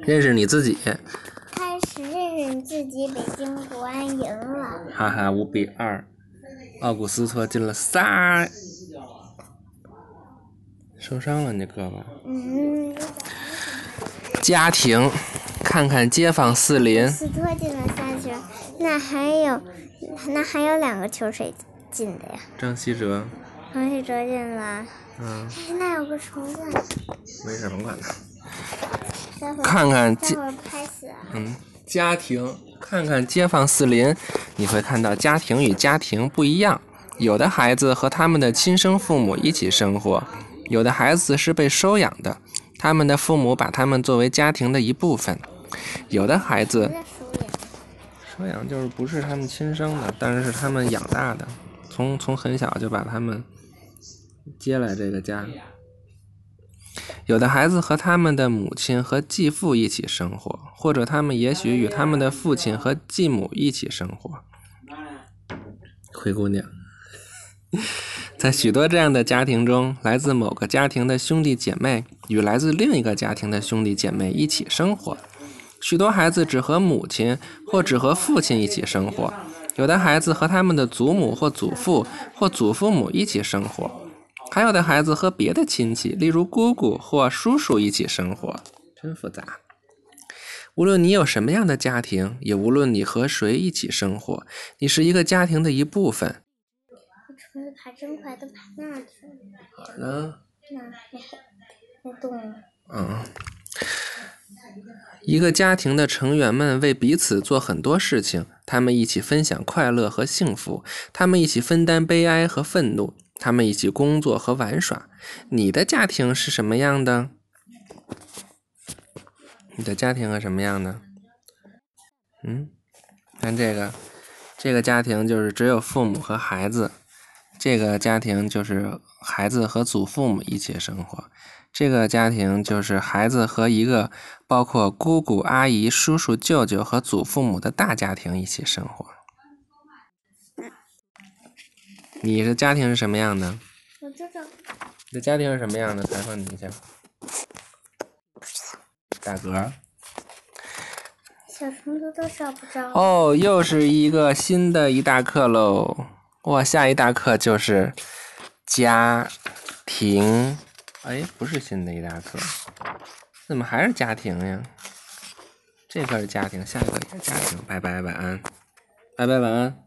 认识你自己。开始认识你自己，北京国安赢了。哈哈，五比二，奥古斯托进了仨。受伤了，你胳膊。嗯。家庭，看看街坊四邻。斯托进了仨球，那还有，那还有两个球谁进的呀？张稀哲。张稀哲进了。嗯。哎，那有个虫子。没事，甭管他。看看街。嗯，家庭，看看街坊四邻，你会看到家庭与家庭不一样。有的孩子和他们的亲生父母一起生活。有的孩子是被收养的，他们的父母把他们作为家庭的一部分。有的孩子，收养就是不是他们亲生的，但是是他们养大的，从从很小就把他们接来这个家。有的孩子和他们的母亲和继父一起生活，或者他们也许与他们的父亲和继母一起生活。灰姑娘。在许多这样的家庭中，来自某个家庭的兄弟姐妹与来自另一个家庭的兄弟姐妹一起生活。许多孩子只和母亲或只和父亲一起生活，有的孩子和他们的祖母或祖父或祖父母一起生活，还有的孩子和别的亲戚，例如姑姑或叔叔一起生活。真复杂。无论你有什么样的家庭，也无论你和谁一起生活，你是一个家庭的一部分。爬真快，都爬那去了。哪儿呢？那那那洞。嗯。一个家庭的成员们为彼此做很多事情，他们一起分享快乐和幸福，他们一起分担悲哀和愤怒，他们一起工作和玩耍。你的家庭是什么样的？你的家庭是什么样的？嗯，看这个，这个家庭就是只有父母和孩子。这个家庭就是孩子和祖父母一起生活，这个家庭就是孩子和一个包括姑姑、阿姨、叔叔、舅舅和祖父母的大家庭一起生活。你的家庭是什么样的？我知道。你的家庭是什么样的？采访你一下。打嗝。小虫子都找不着。哦，又是一个新的一大课喽。哇，下一大课就是家庭，哎，不是新的一大课，怎么还是家庭呀？这课是家庭，下一个也是家庭。拜拜，晚安，拜拜，晚安。